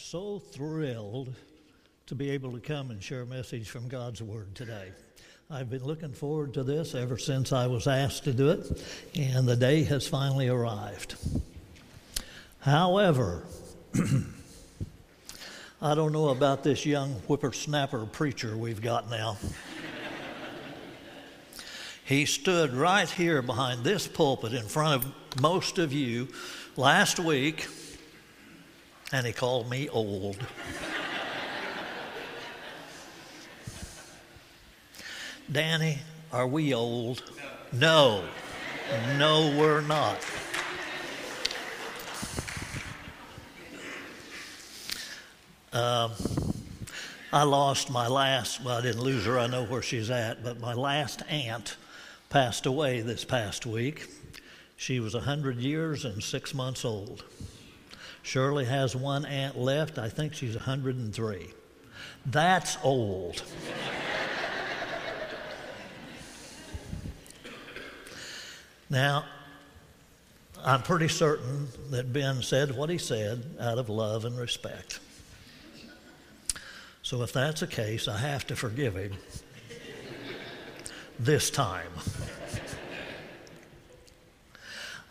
so thrilled to be able to come and share a message from God's Word today. I've been looking forward to this ever since I was asked to do it, and the day has finally arrived. However, I don't know about this young whippersnapper preacher we've got now. he stood right here behind this pulpit in front of most of you last week and he called me old. Danny, are we old? No. No, we're not. Um, I lost my last, well, I didn't lose her, I know where she's at, but my last aunt passed away this past week. She was 100 years and six months old. Shirley has one aunt left. I think she's 103. That's old. now, I'm pretty certain that Ben said what he said out of love and respect. So if that's the case, I have to forgive him this time.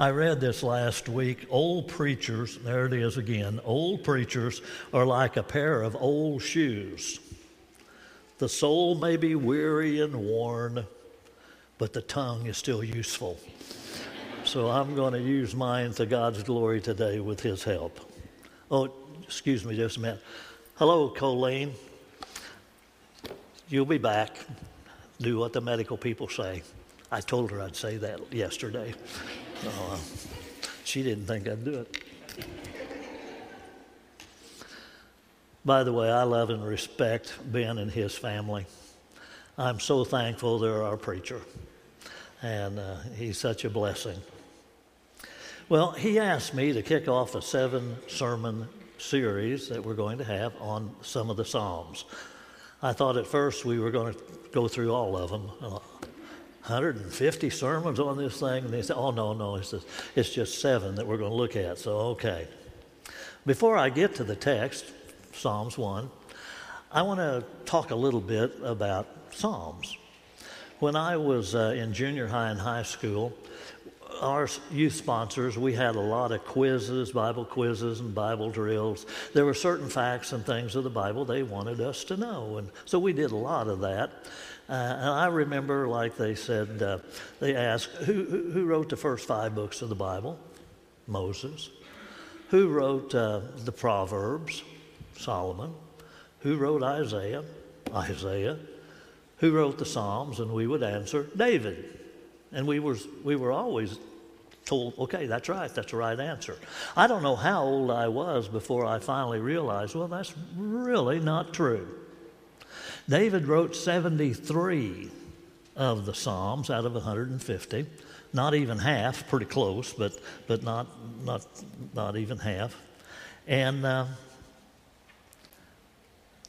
I read this last week. Old preachers, there it is again, old preachers are like a pair of old shoes. The soul may be weary and worn, but the tongue is still useful. So I'm going to use mine to God's glory today with His help. Oh, excuse me just a minute. Hello, Colleen. You'll be back. Do what the medical people say. I told her I'd say that yesterday. Uh, she didn't think I'd do it. By the way, I love and respect Ben and his family. I'm so thankful they're our preacher, and uh, he's such a blessing. Well, he asked me to kick off a seven sermon series that we're going to have on some of the Psalms. I thought at first we were going to go through all of them. 150 sermons on this thing? And they said, oh, no, no, it's just, it's just seven that we're going to look at. So, okay. Before I get to the text, Psalms 1, I want to talk a little bit about Psalms. When I was uh, in junior high and high school, our youth sponsors, we had a lot of quizzes, Bible quizzes, and Bible drills. There were certain facts and things of the Bible they wanted us to know. And so we did a lot of that. Uh, and I remember, like they said, uh, they asked, who, who, wrote the first five books of the Bible? Moses. Who wrote uh, the Proverbs? Solomon. Who wrote Isaiah? Isaiah. Who wrote the Psalms? And we would answer, David. And we were, we were always told, okay, that's right, that's the right answer. I don't know how old I was before I finally realized, well, that's really not true. David wrote 73 of the Psalms out of 150. Not even half, pretty close, but, but not, not, not even half. And uh,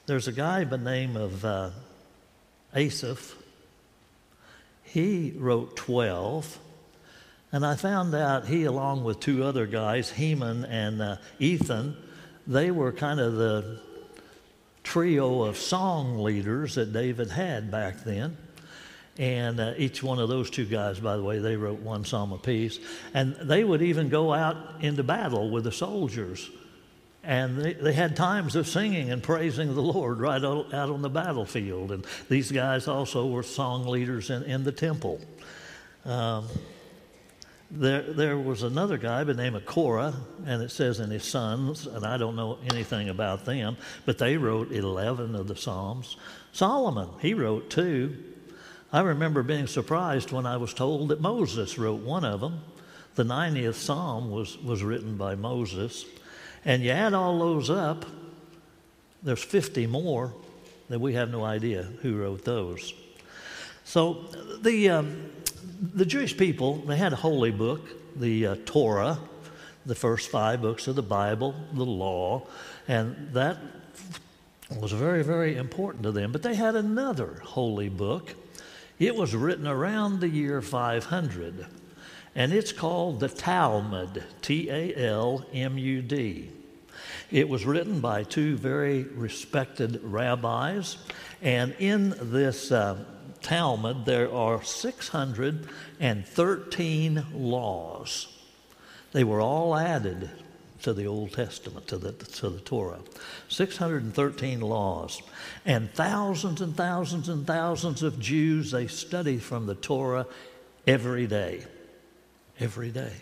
there's a guy by the name of uh, Asaph. He wrote 12. And I found out he, along with two other guys, Heman and uh, Ethan, they were kind of the trio of song leaders that David had back then. And uh, each one of those two guys, by the way, they wrote one psalm apiece. And they would even go out into battle with the soldiers. And they, they had times of singing and praising the Lord right out on the battlefield. And these guys also were song leaders in, in the temple. Um, there, there was another guy by the name of Korah, and it says in his sons, and I don't know anything about them, but they wrote 11 of the Psalms. Solomon, he wrote two. I remember being surprised when I was told that Moses wrote one of them. The 90th Psalm was, was written by Moses. And you add all those up, there's 50 more that we have no idea who wrote those. So the, um, the Jewish people, they had a holy book, the uh, Torah, the first five books of the Bible, the law, and that was very, very important to them. But they had another holy book. It was written around the year 500, and it's called the Talmud, T A L M U D. It was written by two very respected rabbis, and in this uh, Talmud there are 613 laws. They were all added to the Old Testament, to the, to the Torah. 613 laws. And thousands and thousands and thousands of Jews, they study from the Torah every day. Every day.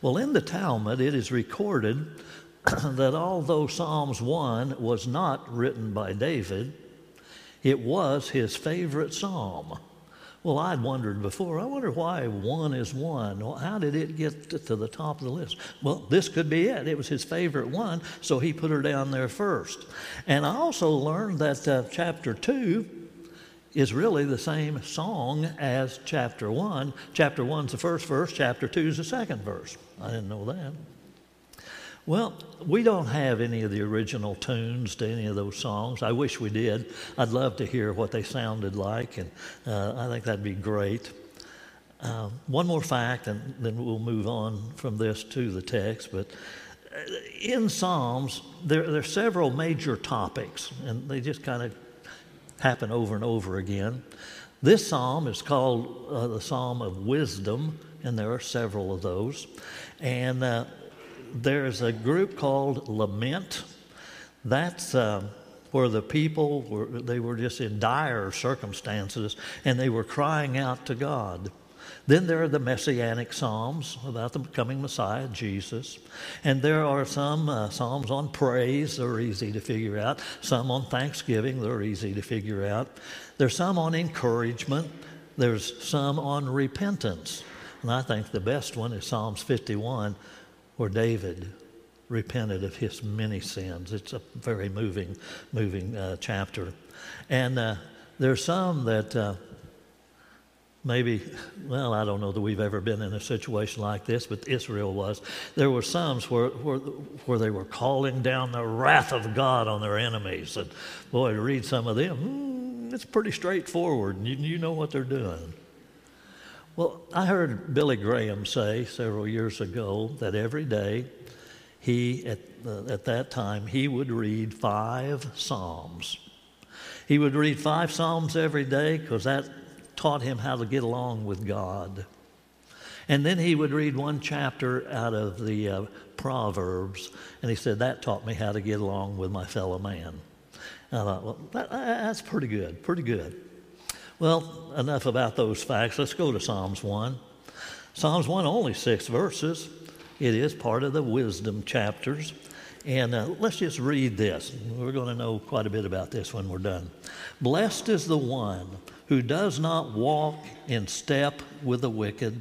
Well, in the Talmud, it is recorded that although Psalms 1 was not written by David, it was his favorite psalm. Well, I'd wondered before, I wonder why one is one. Well, how did it get to the top of the list? Well, this could be it. It was his favorite one, so he put her down there first. And I also learned that uh, chapter 2 is really the same song as chapter 1. Chapter 1's the first verse, chapter 2 is the second verse. I didn't know that. Well, we don't have any of the original tunes to any of those songs. I wish we did. I'd love to hear what they sounded like, and uh, I think that'd be great. Uh, one more fact, and then we'll move on from this to the text. But uh, in Psalms, there, there are several major topics, and they just kind of happen over and over again. This psalm is called uh, the Psalm of Wisdom, and there are several of those. And uh, there's a group called Lament. That's uh, where the people were, they were just in dire circumstances and they were crying out to God. Then there are the messianic psalms about the coming Messiah, Jesus. And there are some uh, psalms on praise, they're easy to figure out. Some on thanksgiving, they're easy to figure out. There's some on encouragement. There's some on repentance. And I think the best one is Psalms 51 where David repented of his many sins. It's a very moving, moving uh, chapter. And uh, there's some that uh, maybe, well, I don't know that we've ever been in a situation like this, but Israel was. There were some where, where, where they were calling down the wrath of God on their enemies. And boy, to read some of them, mm, it's pretty straightforward. You, you know what they're doing. Well, I heard Billy Graham say several years ago that every day he, at, uh, at that time, he would read five Psalms. He would read five Psalms every day because that taught him how to get along with God. And then he would read one chapter out of the uh, Proverbs, and he said, That taught me how to get along with my fellow man. And I thought, Well, that, that's pretty good, pretty good. Well, enough about those facts. Let's go to Psalms 1. Psalms 1, only six verses. It is part of the wisdom chapters. And uh, let's just read this. We're going to know quite a bit about this when we're done. Blessed is the one who does not walk in step with the wicked,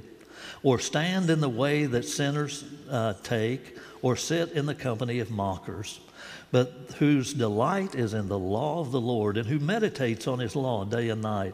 or stand in the way that sinners uh, take, or sit in the company of mockers, but whose delight is in the law of the Lord, and who meditates on his law day and night.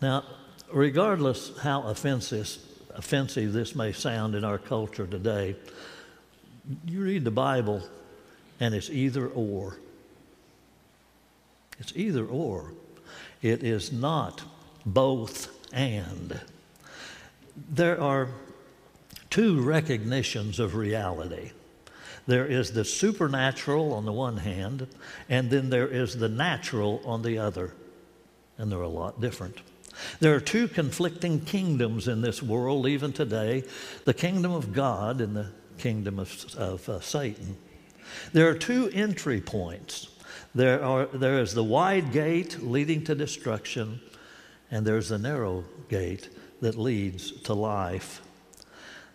Now, regardless how offensive, offensive this may sound in our culture today, you read the Bible and it's either or. It's either or. It is not both and. There are two recognitions of reality. There is the supernatural on the one hand, and then there is the natural on the other. And they're a lot different. There are two conflicting kingdoms in this world, even today the kingdom of God and the kingdom of, of uh, Satan. There are two entry points. There, are, there is the wide gate leading to destruction, and there's the narrow gate that leads to life.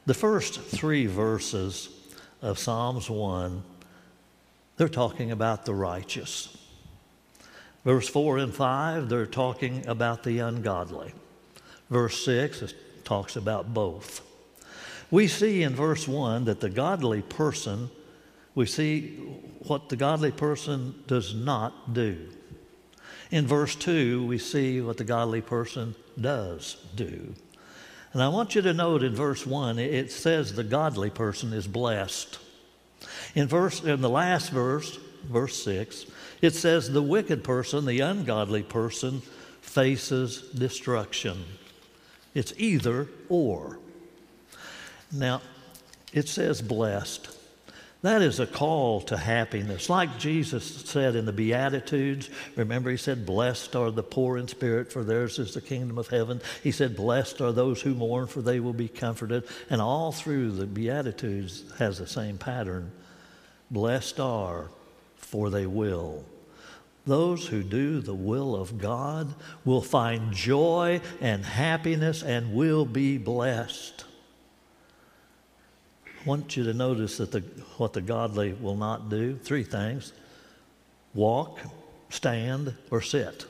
The first three verses of Psalms 1, they're talking about the righteous. Verse 4 and 5, they're talking about the ungodly. Verse 6 it talks about both. We see in verse 1 that the godly person we see what the godly person does not do. In verse 2, we see what the godly person does do. And I want you to note in verse 1, it says the godly person is blessed. In, verse, in the last verse, verse 6, it says the wicked person, the ungodly person, faces destruction. It's either or. Now, it says blessed. That is a call to happiness. Like Jesus said in the Beatitudes, remember he said, Blessed are the poor in spirit, for theirs is the kingdom of heaven. He said, Blessed are those who mourn, for they will be comforted. And all through the Beatitudes has the same pattern. Blessed are, for they will. Those who do the will of God will find joy and happiness and will be blessed I want you to notice that the, what the godly will not do three things walk, stand, or sit.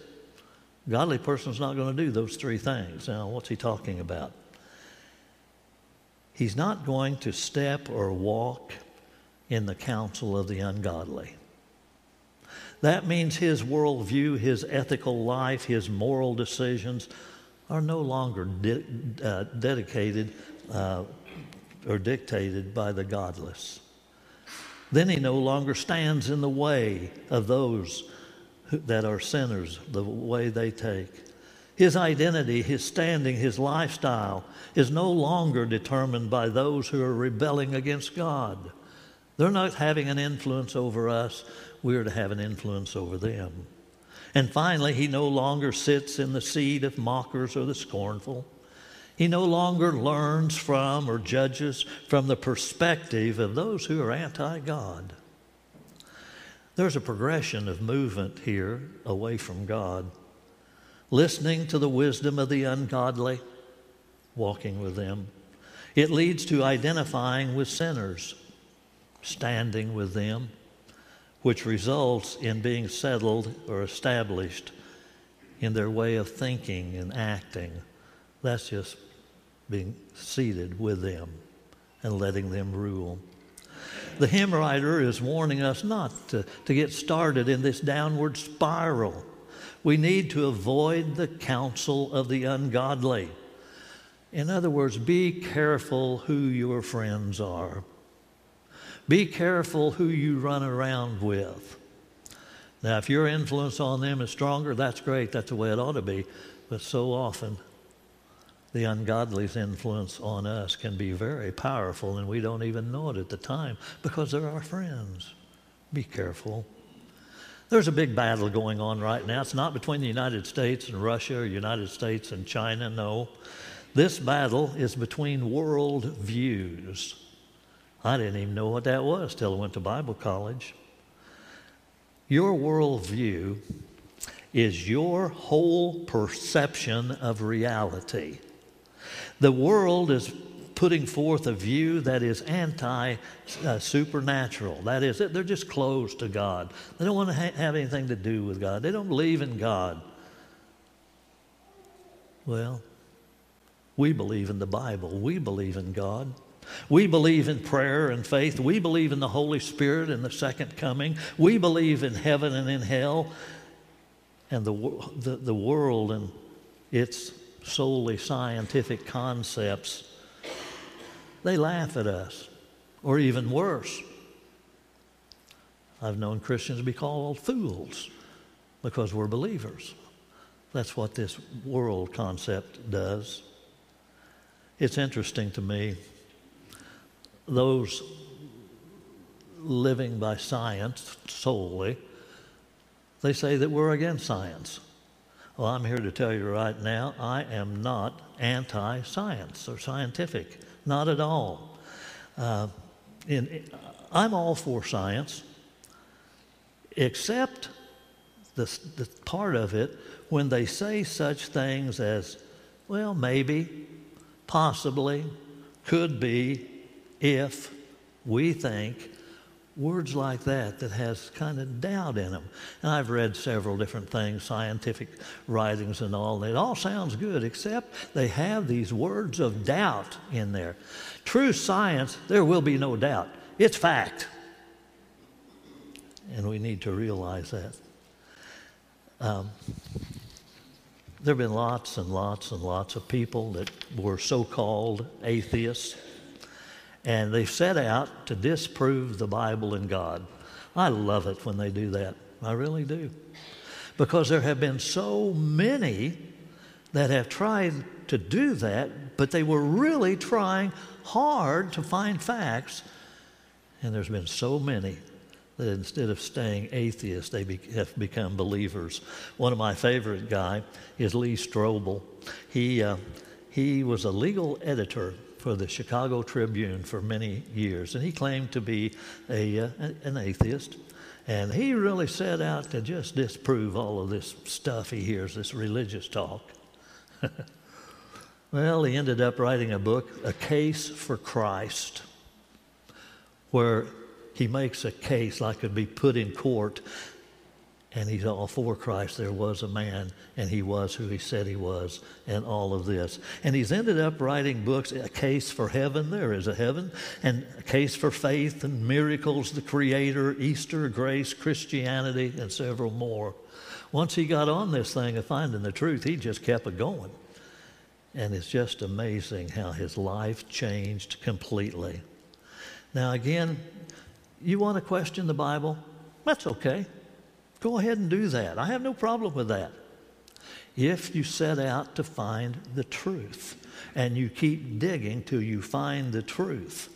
Godly person's not going to do those three things. Now, what's he talking about? He's not going to step or walk in the counsel of the ungodly. That means his worldview, his ethical life, his moral decisions are no longer de- uh, dedicated uh, or dictated by the godless. Then he no longer stands in the way of those that are sinners, the way they take. His identity, his standing, his lifestyle is no longer determined by those who are rebelling against God. They're not having an influence over us, we're to have an influence over them. And finally, he no longer sits in the seat of mockers or the scornful. He no longer learns from or judges from the perspective of those who are anti God. There's a progression of movement here away from God. Listening to the wisdom of the ungodly, walking with them. It leads to identifying with sinners, standing with them, which results in being settled or established in their way of thinking and acting. That's just being seated with them and letting them rule. The hymn writer is warning us not to, to get started in this downward spiral. We need to avoid the counsel of the ungodly. In other words, be careful who your friends are. Be careful who you run around with. Now, if your influence on them is stronger, that's great. That's the way it ought to be. But so often, the ungodly's influence on us can be very powerful, and we don't even know it at the time because they're our friends. Be careful. There's a big battle going on right now. It's not between the United States and Russia or United States and China, no. This battle is between world views. I didn't even know what that was till I went to Bible college. Your worldview is your whole perception of reality. The world is putting forth a view that is anti uh, supernatural. That is, they're just closed to God. They don't want to ha- have anything to do with God, they don't believe in God. Well, we believe in the Bible, we believe in God. We believe in prayer and faith. We believe in the Holy Spirit and the second coming. We believe in heaven and in hell. And the, the, the world and its solely scientific concepts, they laugh at us, or even worse. I've known Christians be called fools because we're believers. That's what this world concept does. It's interesting to me, those living by science solely, they say that we're against science. Well, I'm here to tell you right now, I am not anti science or scientific, not at all. Uh, in, I'm all for science, except the, the part of it when they say such things as, well, maybe, possibly, could be, if, we think, words like that that has kind of doubt in them. And I've read several different things, scientific writings and all. And it all sounds good, except they have these words of doubt in there. True science, there will be no doubt. It's fact. and we need to realize that. Um, there have been lots and lots and lots of people that were so called atheists, and they set out to disprove the Bible and God. I love it when they do that. I really do. Because there have been so many that have tried to do that, but they were really trying hard to find facts. And there's been so many that instead of staying atheists, they be, have become believers. One of my favorite guy is Lee Strobel. He, uh, he was a legal editor for the Chicago Tribune for many years, and he claimed to be a, uh, an atheist. And he really set out to just disprove all of this stuff he hears, this religious talk. well, he ended up writing a book, A Case for Christ, where he makes a case like could be put in court and he's all for Christ. There was a man, and he was who he said he was, and all of this. And he's ended up writing books A Case for Heaven, there is a heaven, and A Case for Faith and Miracles, the Creator, Easter, Grace, Christianity, and several more. Once he got on this thing of finding the truth, he just kept it going. And it's just amazing how his life changed completely. Now, again, you want to question the Bible? That's okay. Go ahead and do that. I have no problem with that. If you set out to find the truth and you keep digging till you find the truth,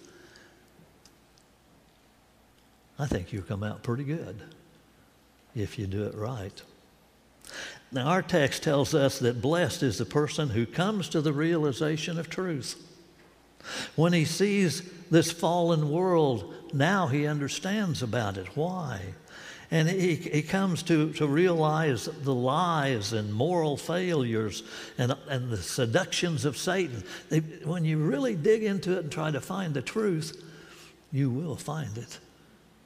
I think you'll come out pretty good if you do it right. Now, our text tells us that blessed is the person who comes to the realization of truth. When he sees this fallen world, now he understands about it. Why? And he, he comes to, to realize the lies and moral failures and, and the seductions of Satan. They, when you really dig into it and try to find the truth, you will find it.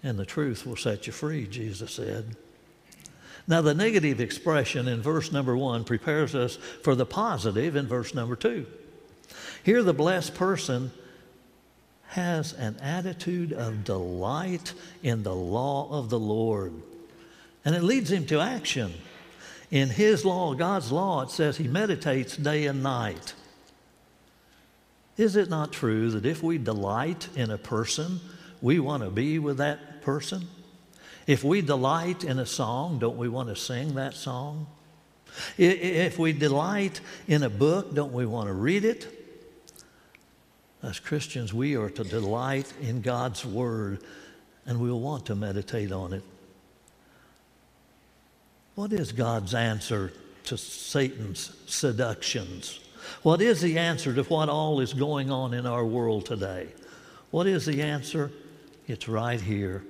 And the truth will set you free, Jesus said. Now, the negative expression in verse number one prepares us for the positive in verse number two. Here, the blessed person has an attitude of delight in the law of the Lord. And it leads him to action. In his law, God's law, it says he meditates day and night. Is it not true that if we delight in a person, we want to be with that person? If we delight in a song, don't we want to sing that song? If we delight in a book, don't we want to read it? As Christians, we are to delight in God's Word and we'll want to meditate on it. What is God's answer to Satan's seductions? What is the answer to what all is going on in our world today? What is the answer? It's right here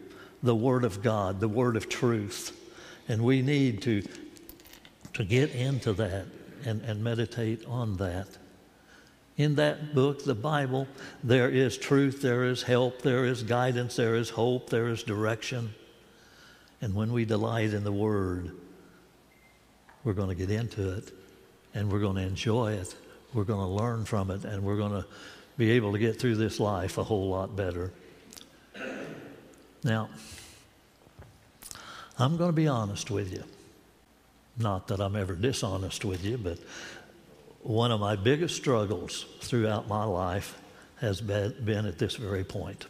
the Word of God, the Word of truth. And we need to, to get into that and, and meditate on that. In that book, the Bible, there is truth, there is help, there is guidance, there is hope, there is direction. And when we delight in the Word, we're going to get into it and we're going to enjoy it. We're going to learn from it and we're going to be able to get through this life a whole lot better. Now, I'm going to be honest with you. Not that I'm ever dishonest with you, but one of my biggest struggles throughout my life has been, at this very point.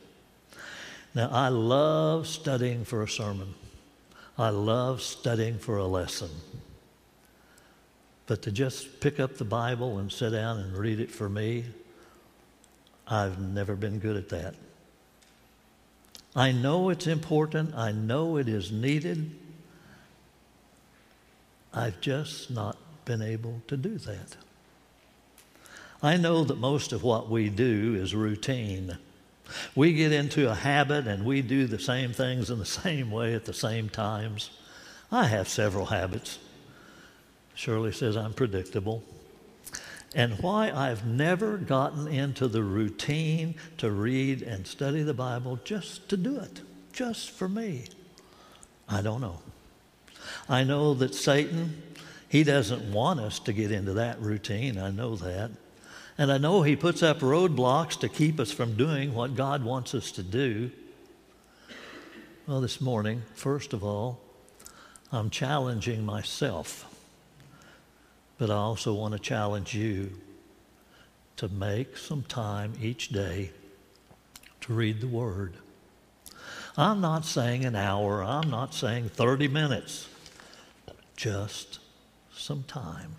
Now, I love studying for a sermon. I love studying for a lesson. But to just pick up the Bible and sit down and read it for me, I've never been good at that. I know it's important. I know it is needed. I've just not been able to do that. I know that most of what we do is routine. We get into a habit and we do the same things in the same way at the same times. I have several habits. Shirley says I'm predictable. And why I've never gotten into the routine to read and study the Bible just to do it, just for me, I don't know. I know that Satan, he doesn't want us to get into that routine. I know that. And I know He puts up roadblocks to keep us from doing what God wants us to do. Well, this morning, first of all, I'm challenging myself, but I also want to challenge you to make some time each day to read the Word. I'm not saying an hour, I'm not saying 30 minutes, just some time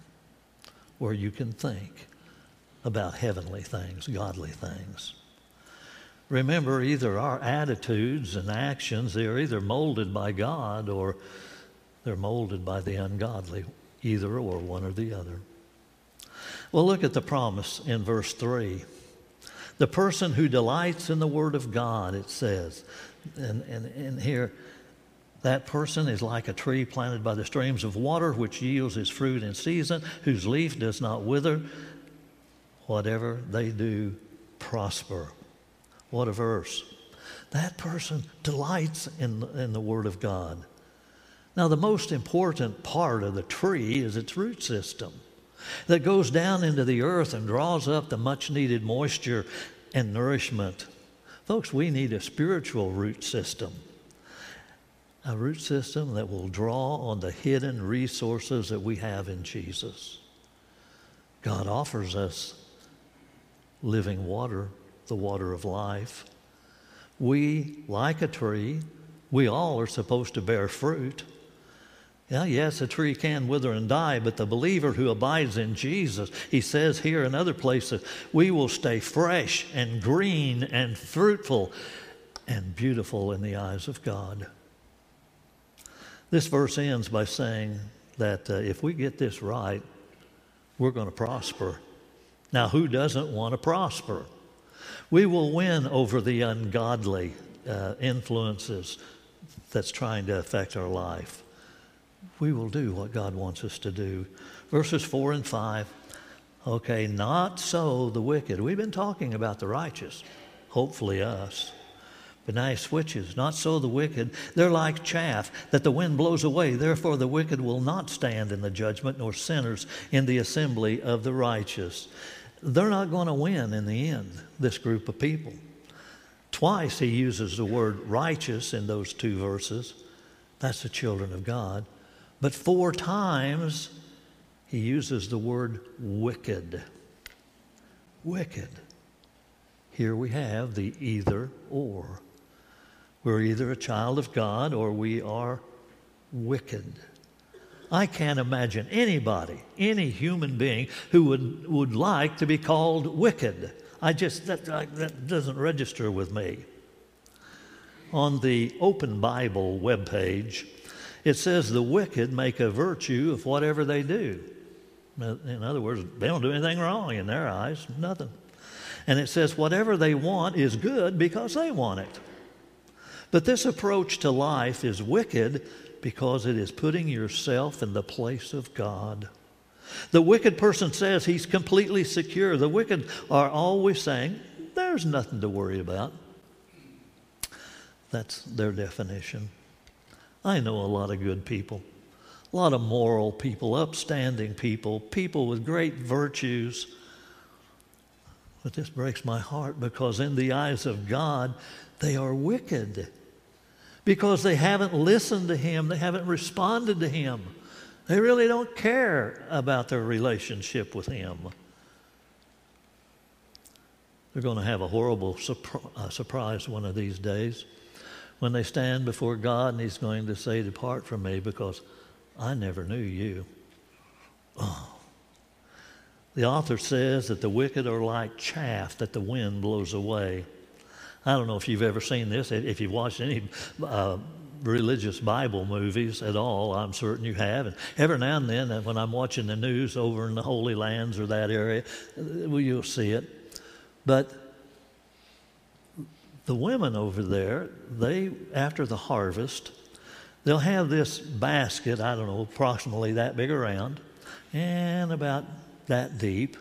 where you can think about heavenly things, godly things. Remember, either our attitudes and actions, they're either molded by God or they're molded by the ungodly, either or one or the other. Well, look at the promise in verse 3. The person who delights in the Word of God, it says, and, and, and here, that person is like a tree planted by the streams of water, which yields its fruit in season, whose leaf does not wither. Whatever they do, prosper. What a verse. That person delights in, in the Word of God. Now, the most important part of the tree is its root system that goes down into the earth and draws up the much needed moisture and nourishment. Folks, we need a spiritual root system, a root system that will draw on the hidden resources that we have in Jesus. God offers us living water, the water of life. We, like a tree, we all are supposed to bear fruit. Yeah, yes, a tree can wither and die, but the believer who abides in Jesus, he says here in other places, we will stay fresh and green and fruitful and beautiful in the eyes of God. This verse ends by saying that uh, if we get this right, we're going to prosper. Now, who doesn't want to prosper? We will win over the ungodly uh, influences that's trying to affect our life we will do what God wants us to do. Verses 4 and 5. Okay, not so the wicked. We've been talking about the righteous, hopefully us. But now he switches. Not so the wicked. They're like chaff that the wind blows away. Therefore, the wicked will not stand in the judgment, nor sinners in the assembly of the righteous. They're not going to win in the end, this group of people. Twice he uses the word righteous in those two verses. That's the children of God. But four times he uses the word wicked. Wicked. Here we have the either or. We're either a child of God or we are wicked. I can't imagine anybody, any human being, who would, would like to be called wicked. I just, that, that doesn't register with me. On the Open Bible webpage, it says the wicked make a virtue of whatever they do. In other words, they don't do anything wrong in their eyes, nothing. And it says whatever they want is good because they want it. But this approach to life is wicked because it is putting yourself in the place of God. The wicked person says he's completely secure. The wicked are always saying, there's nothing to worry about. That's their definition. I know a lot of good people, a lot of moral people, upstanding people, people with great virtues. But this breaks my heart because, in the eyes of God, they are wicked because they haven't listened to Him, they haven't responded to Him. They really don't care about their relationship with Him. They're going to have a horrible surpri- uh, surprise one of these days when they stand before God and He's going to say, Depart from me because I never knew you. Oh. The author says that the wicked are like chaff that the wind blows away. I don't know if you've ever seen this, if you've watched any uh, religious Bible movies at all. I'm certain you have. And every now and then, uh, when I'm watching the news over in the Holy Lands or that area, uh, well, you'll see it. But the women over there, they, after the harvest, they'll have this basket, I don't know, approximately that big around and about that deep.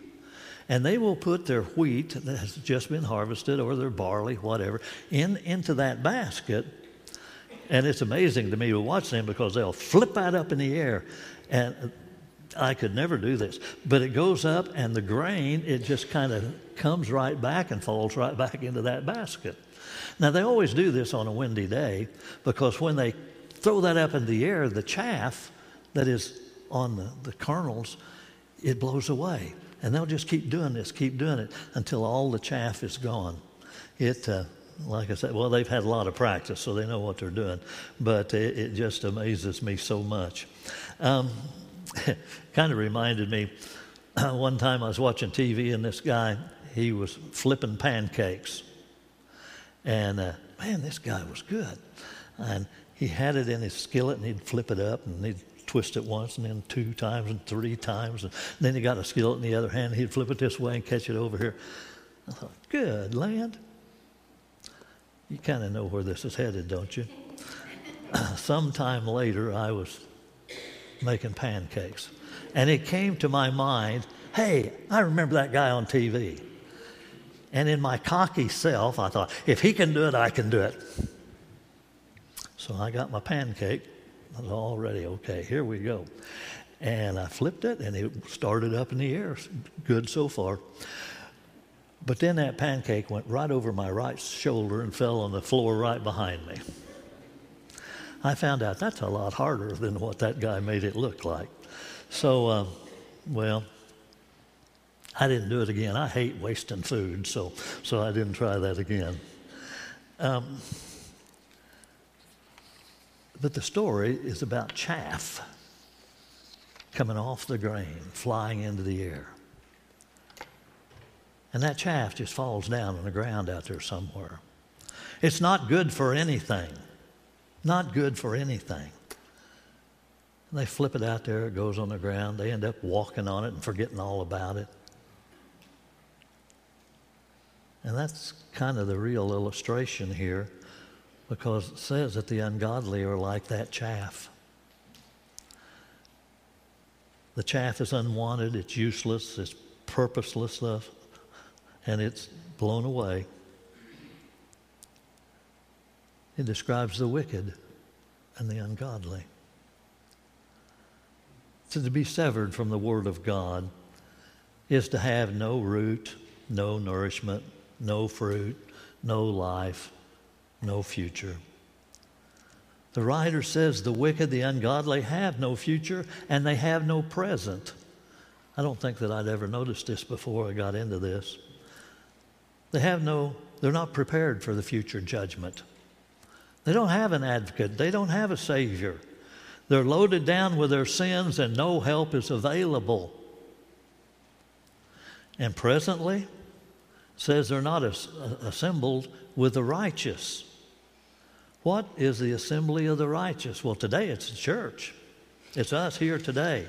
And they will put their wheat that has just been harvested or their barley, whatever, in, into that basket. And it's amazing to me to watch them because they'll flip that up in the air. And I could never do this. But it goes up, and the grain, it just kind of comes right back and falls right back into that basket. Now, they always do this on a windy day because when they throw that up in the air, the chaff that is on the, the kernels, it blows away. And they'll just keep doing this, keep doing it until all the chaff is gone. It, uh, like I said, well, they've had a lot of practice, so they know what they're doing. But it, it just amazes me so much. Um, kind of reminded me one time I was watching TV, and this guy, he was flipping pancakes. And uh, man, this guy was good. And he had it in his skillet, and he'd flip it up, and he'd twist it once, and then two times, and three times. And then he got a skillet in the other hand, he'd flip it this way and catch it over here. I thought, good land. You kind of know where this is headed, don't you? Sometime later, I was making pancakes. And it came to my mind hey, I remember that guy on TV. And in my cocky self, I thought, if he can do it, I can do it. So I got my pancake. I was all ready. Okay, here we go. And I flipped it, and it started up in the air. Good so far. But then that pancake went right over my right shoulder and fell on the floor right behind me. I found out that's a lot harder than what that guy made it look like. So, uh, well, I didn't do it again. I hate wasting food, so, so I didn't try that again. Um, but the story is about chaff coming off the grain, flying into the air. And that chaff just falls down on the ground out there somewhere. It's not good for anything. Not good for anything. And they flip it out there, it goes on the ground. They end up walking on it and forgetting all about it. And that's kind of the real illustration here because it says that the ungodly are like that chaff. The chaff is unwanted, it's useless, it's purposeless, and it's blown away. It describes the wicked and the ungodly. So to be severed from the Word of God is to have no root, no nourishment, no fruit, no life, no future. The writer says the wicked, the ungodly have no future and they have no present. I don't think that I'd ever noticed this before I got into this. They have no, they're not prepared for the future judgment. They don't have an advocate, they don't have a Savior. They're loaded down with their sins and no help is available. And presently, says they're not as, assembled with the righteous. What is the assembly of the righteous? Well, today it's the church. It's us here today.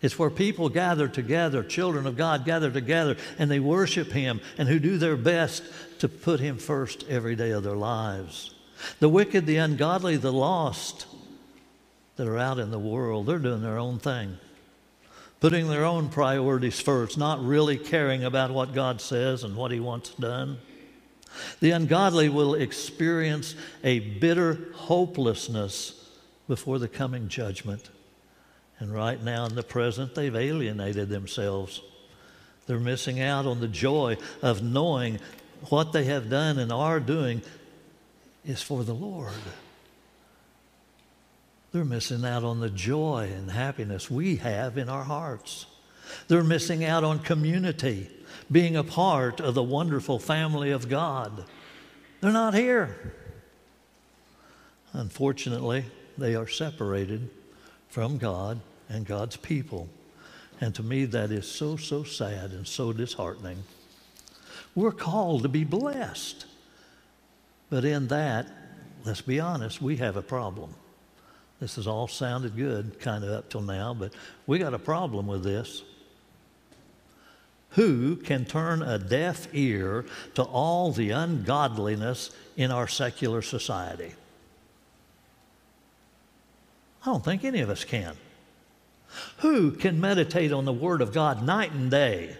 It's where people gather together, children of God gather together, and they worship Him and who do their best to put Him first every day of their lives. The wicked, the ungodly, the lost that are out in the world, they're doing their own thing, putting their own priorities first, not really caring about what God says and what He wants done. The ungodly will experience a bitter hopelessness before the coming judgment. And right now, in the present, they've alienated themselves. They're missing out on the joy of knowing what they have done and are doing is for the Lord. They're missing out on the joy and happiness we have in our hearts. They're missing out on community, being a part of the wonderful family of God. They're not here. Unfortunately, they are separated from God and God's people. And to me, that is so, so sad and so disheartening. We're called to be blessed. But in that, let's be honest, we have a problem. This has all sounded good kind of up till now, but we got a problem with this. Who can turn a deaf ear to all the ungodliness in our secular society? I don't think any of us can. Who can meditate on the Word of God night and day?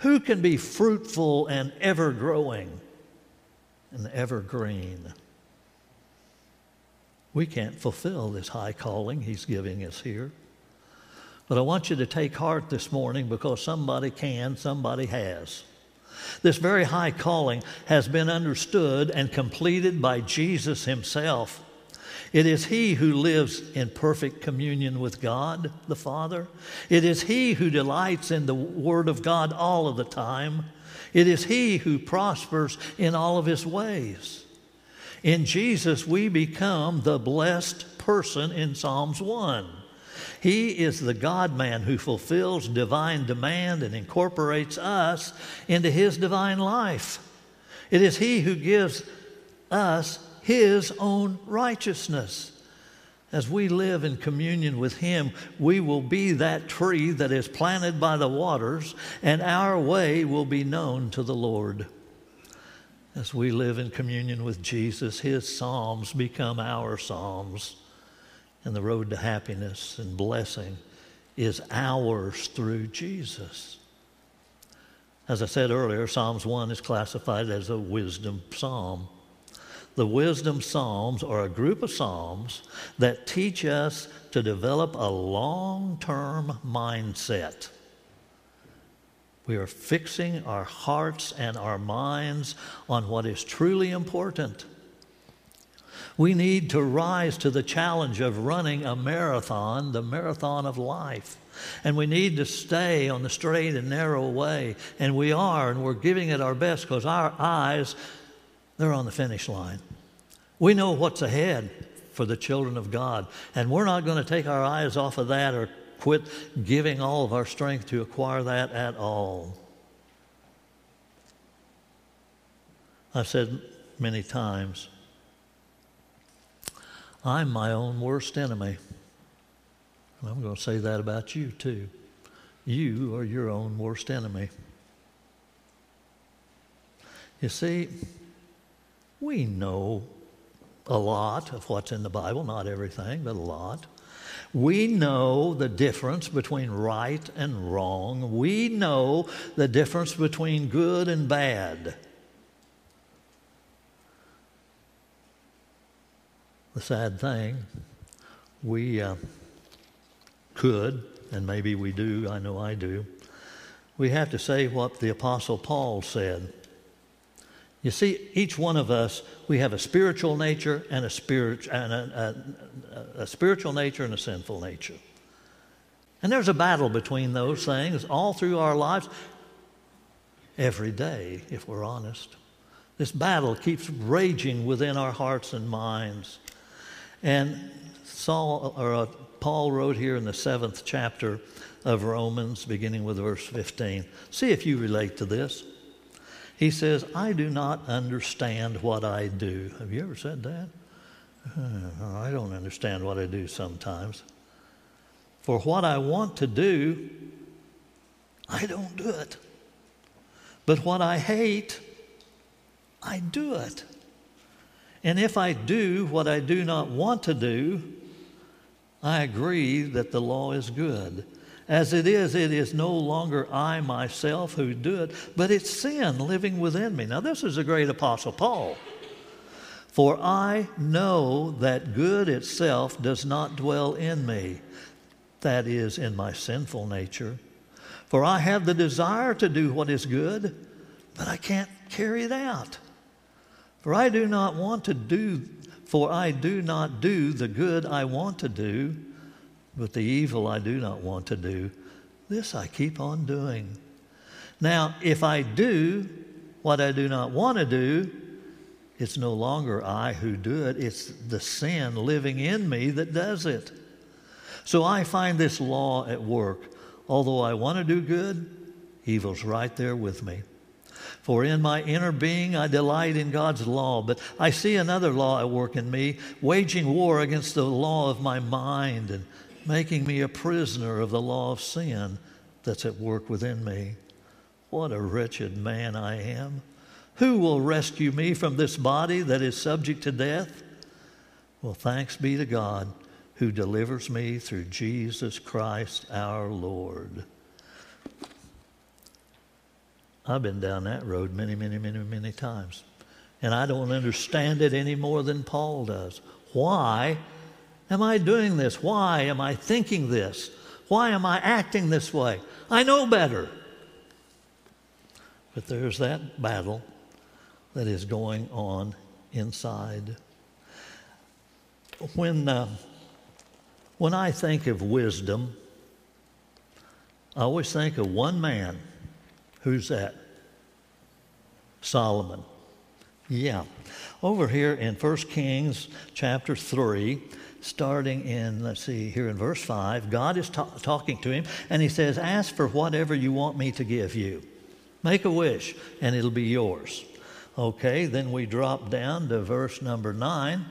Who can be fruitful and ever growing and ever green? We can't fulfill this high calling He's giving us here. But I want you to take heart this morning because somebody can, somebody has. This very high calling has been understood and completed by Jesus himself. It is He who lives in perfect communion with God the Father. It is He who delights in the Word of God all of the time. It is He who prospers in all of His ways. In Jesus, we become the blessed person in Psalms 1. He is the God man who fulfills divine demand and incorporates us into His divine life. It is He who gives us his own righteousness. As we live in communion with Him, we will be that tree that is planted by the waters, and our way will be known to the Lord. As we live in communion with Jesus, His Psalms become our Psalms, and the road to happiness and blessing is ours through Jesus. As I said earlier, Psalms 1 is classified as a wisdom psalm. The wisdom psalms are a group of psalms that teach us to develop a long term mindset. We are fixing our hearts and our minds on what is truly important. We need to rise to the challenge of running a marathon, the marathon of life. And we need to stay on the straight and narrow way. And we are, and we're giving it our best because our eyes they're on the finish line. We know what's ahead for the children of God, and we're not going to take our eyes off of that or quit giving all of our strength to acquire that at all. I've said many times, I'm my own worst enemy. I'm going to say that about you too. You are your own worst enemy. You see, we know a lot of what's in the Bible, not everything, but a lot. We know the difference between right and wrong. We know the difference between good and bad. The sad thing, we uh, could, and maybe we do, I know I do, we have to say what the Apostle Paul said you see, each one of us, we have a spiritual nature and a, spirit, and a, a, a spiritual nature and a sinful nature. And there's a battle between those things all through our lives, every day, if we're honest. This battle keeps raging within our hearts and minds. And Saul, or uh, Paul wrote here in the seventh chapter of Romans, beginning with verse 15. See if you relate to this. He says, I do not understand what I do. Have you ever said that? Uh, I don't understand what I do sometimes. For what I want to do, I don't do it. But what I hate, I do it. And if I do what I do not want to do, I agree that the law is good. As it is, it is no longer I myself who do it, but it's sin living within me. Now, this is the great apostle Paul. For I know that good itself does not dwell in me, that is, in my sinful nature. For I have the desire to do what is good, but I can't carry it out. For I do not want to do, for I do not do the good I want to do but the evil I do not want to do, this I keep on doing. Now, if I do what I do not want to do, it's no longer I who do it, it's the sin living in me that does it. So I find this law at work. Although I want to do good, evil's right there with me. For in my inner being I delight in God's law, but I see another law at work in me, waging war against the law of my mind and making me a prisoner of the law of sin that's at work within me. What a wretched man I am. Who will rescue me from this body that is subject to death? Well, thanks be to God who delivers me through Jesus Christ our Lord. I've been down that road many, many, many, many times. And I don't understand it any more than Paul does. Why am I doing this? Why am I thinking this? Why am I acting this way? I know better. But there's that battle that is going on inside. When, uh, when I think of wisdom, I always think of one man. Who's that? Solomon. Yeah. Over here in 1 Kings chapter 3, starting in, let's see, here in verse 5, God is ta- talking to him, and he says, Ask for whatever you want me to give you. Make a wish, and it'll be yours. Okay, then we drop down to verse number 9.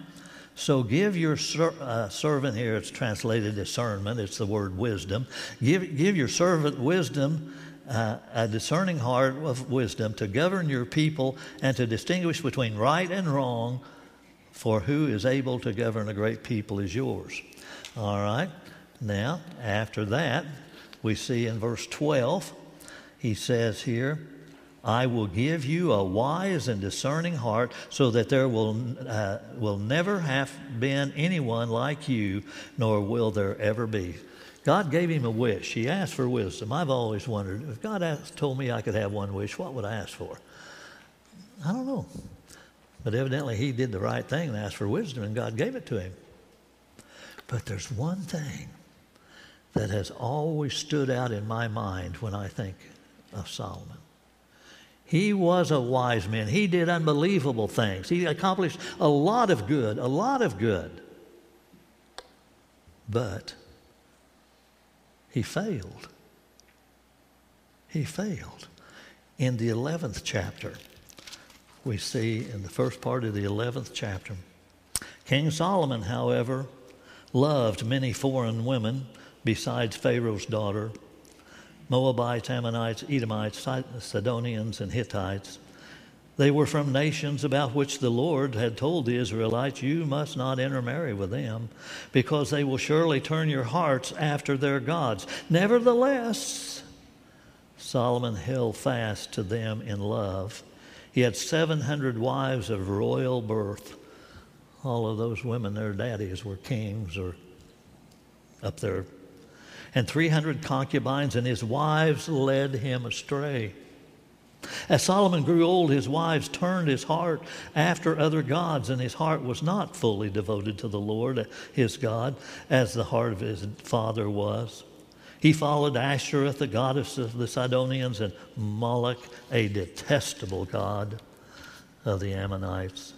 So give your ser- uh, servant here, it's translated discernment, it's the word wisdom. Give, give your servant wisdom, uh, a discerning heart of wisdom to govern your people and to distinguish between right and wrong, for who is able to govern a great people is yours. All right, now after that, we see in verse 12, he says here, I will give you a wise and discerning heart so that there will, uh, will never have been anyone like you, nor will there ever be. God gave him a wish. He asked for wisdom. I've always wondered if God asked, told me I could have one wish, what would I ask for? I don't know. But evidently he did the right thing and asked for wisdom, and God gave it to him. But there's one thing that has always stood out in my mind when I think of Solomon. He was a wise man. He did unbelievable things. He accomplished a lot of good, a lot of good. But he failed. He failed. In the 11th chapter, we see in the first part of the 11th chapter, King Solomon, however, loved many foreign women besides Pharaoh's daughter Moabites, Ammonites, Edomites, Sidonians, and Hittites. They were from nations about which the Lord had told the Israelites, You must not intermarry with them, because they will surely turn your hearts after their gods. Nevertheless, Solomon held fast to them in love. He had 700 wives of royal birth. All of those women, their daddies were kings or up there and 300 concubines, and his wives led him astray. As Solomon grew old, his wives turned his heart after other gods, and his heart was not fully devoted to the Lord, his God, as the heart of his father was. He followed Asherah, the goddess of the Sidonians, and Moloch, a detestable god of the Ammonites.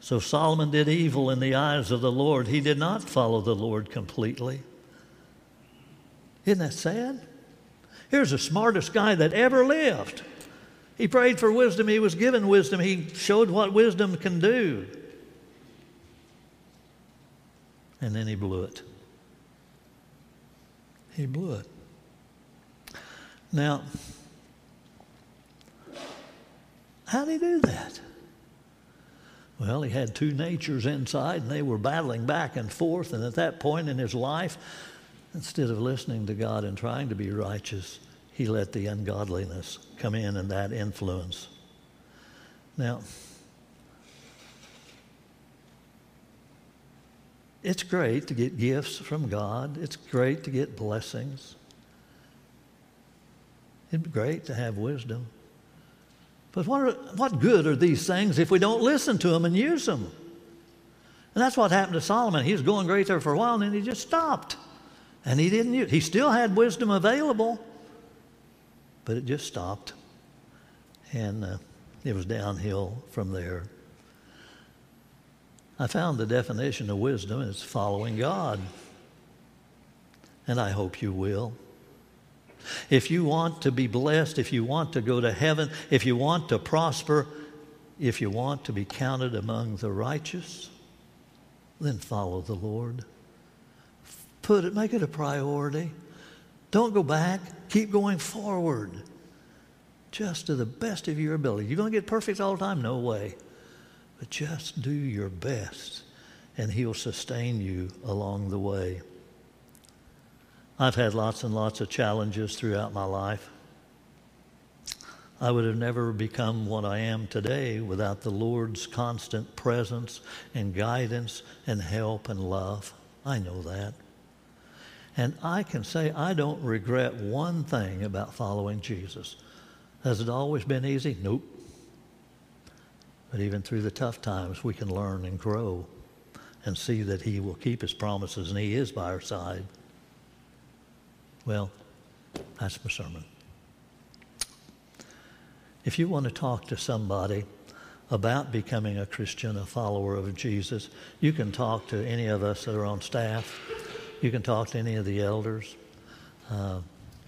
So Solomon did evil in the eyes of the Lord. He did not follow the Lord completely. Isn't that sad? Here's the smartest guy that ever lived. He prayed for wisdom. He was given wisdom. He showed what wisdom can do. And then he blew it. He blew it. Now, how did he do that? Well, he had two natures inside, and they were battling back and forth. And at that point in his life, Instead of listening to God and trying to be righteous, he let the ungodliness come in and that influence. Now, it's great to get gifts from God. It's great to get blessings. It'd be great to have wisdom. But what, are, what good are these things if we don't listen to them and use them? And that's what happened to Solomon. He was going great there for a while and then he just stopped. And he didn't use He still had wisdom available, but it just stopped. And uh, it was downhill from there. I found the definition of wisdom is following God. And I hope you will. If you want to be blessed, if you want to go to heaven, if you want to prosper, if you want to be counted among the righteous, then follow the Lord. Put it, make it a priority. Don't go back. Keep going forward. Just to the best of your ability. You're going to get perfect all the time? No way. But just do your best, and He'll sustain you along the way. I've had lots and lots of challenges throughout my life. I would have never become what I am today without the Lord's constant presence and guidance and help and love. I know that. And I can say I don't regret one thing about following Jesus. Has it always been easy? Nope. But even through the tough times, we can learn and grow and see that He will keep His promises and He is by our side. Well, that's my sermon. If you want to talk to somebody about becoming a Christian, a follower of Jesus, you can talk to any of us that are on staff. You can talk to any of the elders. Uh,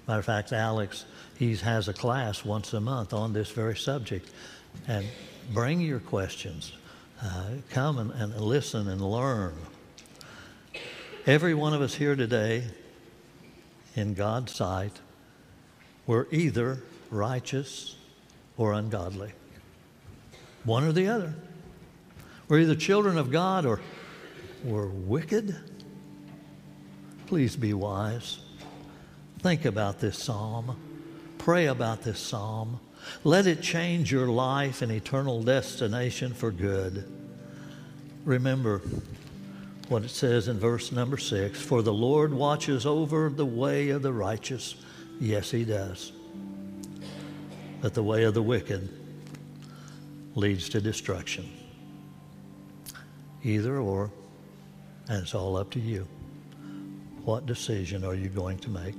matter of fact, Alex, he has a class once a month on this very subject. And bring your questions. Uh, come and, and listen and learn. Every one of us here today, in God's sight, we're either righteous or ungodly. One or the other. We're either children of God or we're wicked. Please be wise. Think about this psalm. Pray about this psalm. Let it change your life and eternal destination for good. Remember what it says in verse number six For the Lord watches over the way of the righteous. Yes, He does. But the way of the wicked leads to destruction. Either or, and it's all up to you. What decision are you going to make?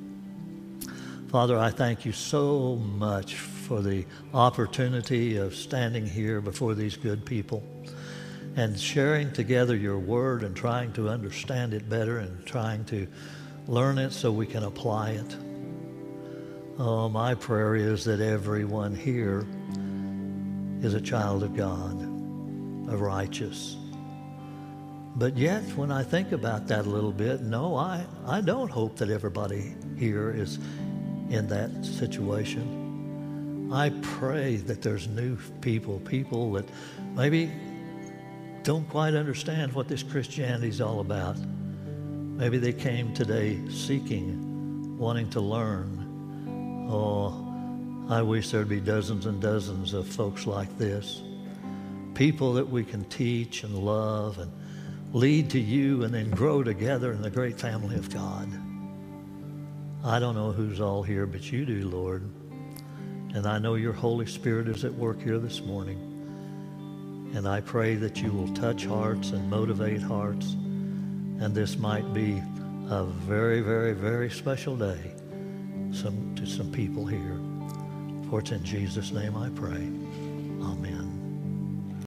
Father, I thank you so much for the opportunity of standing here before these good people and sharing together your word and trying to understand it better and trying to learn it so we can apply it. Oh, my prayer is that everyone here is a child of God, a righteous. But yet, when I think about that a little bit, no, I, I don't hope that everybody here is in that situation. I pray that there's new people, people that maybe don't quite understand what this Christianity is all about. Maybe they came today seeking, wanting to learn. Oh, I wish there'd be dozens and dozens of folks like this. People that we can teach and love and lead to you and then grow together in the great family of God. I don't know who's all here, but you do, Lord. And I know your Holy Spirit is at work here this morning. And I pray that you will touch hearts and motivate hearts. And this might be a very, very, very special day some, to some people here. For it's in Jesus' name I pray. Amen.